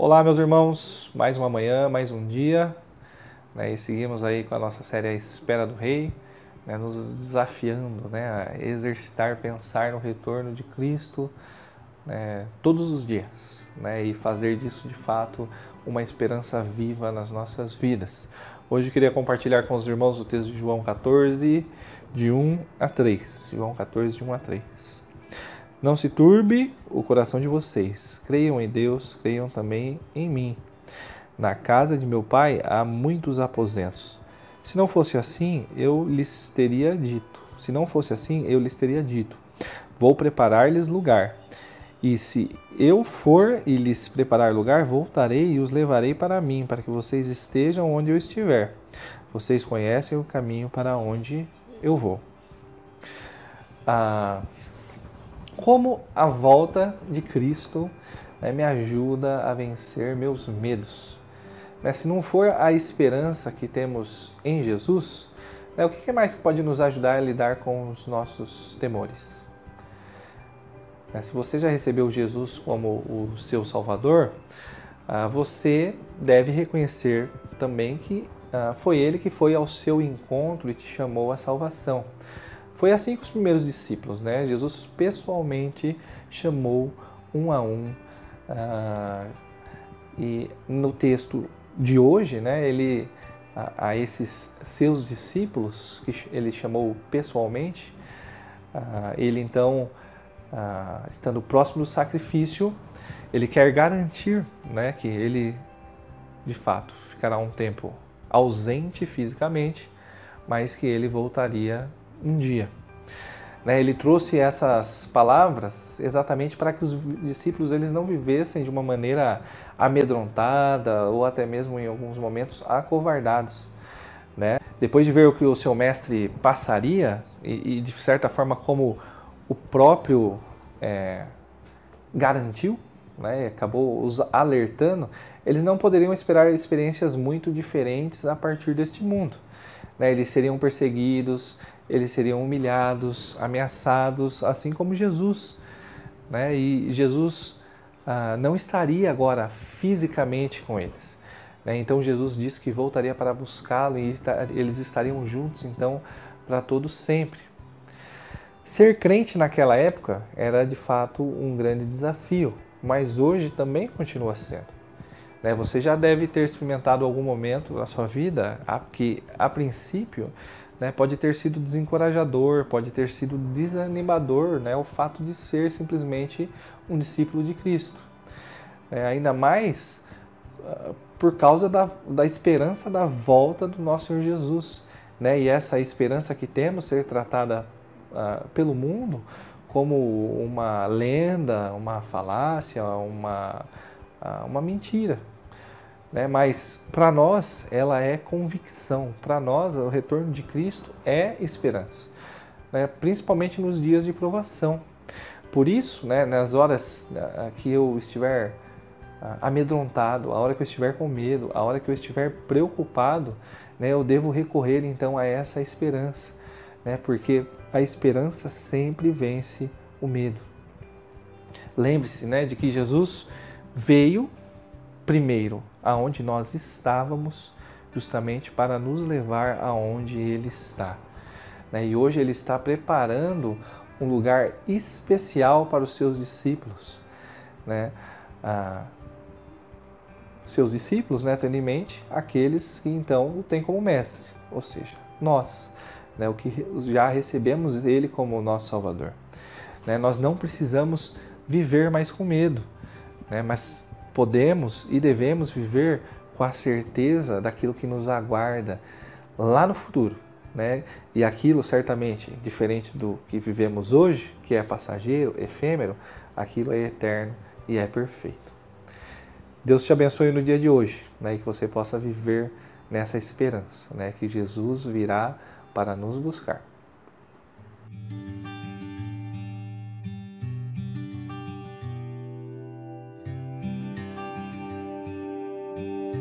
Olá, meus irmãos, mais uma manhã, mais um dia, né, e seguimos aí com a nossa série A Espera do Rei, né, nos desafiando né, a exercitar, pensar no retorno de Cristo né, todos os dias né, e fazer disso de fato uma esperança viva nas nossas vidas. Hoje eu queria compartilhar com os irmãos o texto de João 14, de 1 a 3. João 14, de 1 a 3. Não se turbe o coração de vocês. Creiam em Deus, creiam também em mim. Na casa de meu pai há muitos aposentos. Se não fosse assim, eu lhes teria dito. Se não fosse assim, eu lhes teria dito: Vou preparar-lhes lugar. E se eu for e lhes preparar lugar, voltarei e os levarei para mim, para que vocês estejam onde eu estiver. Vocês conhecem o caminho para onde eu vou. Ah, como a volta de Cristo né, me ajuda a vencer meus medos. Né, se não for a esperança que temos em Jesus, né, o que mais pode nos ajudar a lidar com os nossos temores? Né, se você já recebeu Jesus como o seu Salvador, ah, você deve reconhecer também que ah, foi Ele que foi ao seu encontro e te chamou à salvação. Foi assim com os primeiros discípulos, né? Jesus pessoalmente chamou um a um. Uh, e no texto de hoje, né, ele a, a, esses seus discípulos que ele chamou pessoalmente, uh, ele então, uh, estando próximo do sacrifício, ele quer garantir, né, que ele de fato ficará um tempo ausente fisicamente, mas que ele voltaria um dia. Né, ele trouxe essas palavras exatamente para que os discípulos eles não vivessem de uma maneira amedrontada ou até mesmo em alguns momentos acovardados. Né? Depois de ver o que o seu mestre passaria e, e de certa forma como o próprio é, garantiu, né, acabou os alertando, eles não poderiam esperar experiências muito diferentes a partir deste mundo. Né? Eles seriam perseguidos, eles seriam humilhados, ameaçados, assim como Jesus. Né? E Jesus ah, não estaria agora fisicamente com eles. Né? Então Jesus disse que voltaria para buscá-lo e eles estariam juntos então para todos sempre. Ser crente naquela época era de fato um grande desafio, mas hoje também continua sendo. Né? Você já deve ter experimentado algum momento na sua vida que, a princípio, né, pode ter sido desencorajador, pode ter sido desanimador né, o fato de ser simplesmente um discípulo de Cristo. É, ainda mais uh, por causa da, da esperança da volta do nosso Senhor Jesus. Né? E essa esperança que temos ser tratada uh, pelo mundo como uma lenda, uma falácia, uma, uh, uma mentira né? mas para nós ela é convicção, para nós o retorno de Cristo é esperança, né? principalmente nos dias de provação. Por isso, né, nas horas né, que eu estiver ah, amedrontado, a hora que eu estiver com medo, a hora que eu estiver preocupado, né, eu devo recorrer então a essa esperança, né, porque a esperança sempre vence o medo. Lembre-se né, de que Jesus veio primeiro aonde nós estávamos, justamente para nos levar aonde Ele está. Né? E hoje Ele está preparando um lugar especial para os seus discípulos. Né? Ah, seus discípulos, né, tendo em mente aqueles que então o têm como mestre, ou seja, nós, né, o que já recebemos Ele como nosso Salvador. Né? Nós não precisamos viver mais com medo, né, mas podemos e devemos viver com a certeza daquilo que nos aguarda lá no futuro. Né? E aquilo, certamente, diferente do que vivemos hoje, que é passageiro, efêmero, aquilo é eterno e é perfeito. Deus te abençoe no dia de hoje né? e que você possa viver nessa esperança, né? que Jesus virá para nos buscar.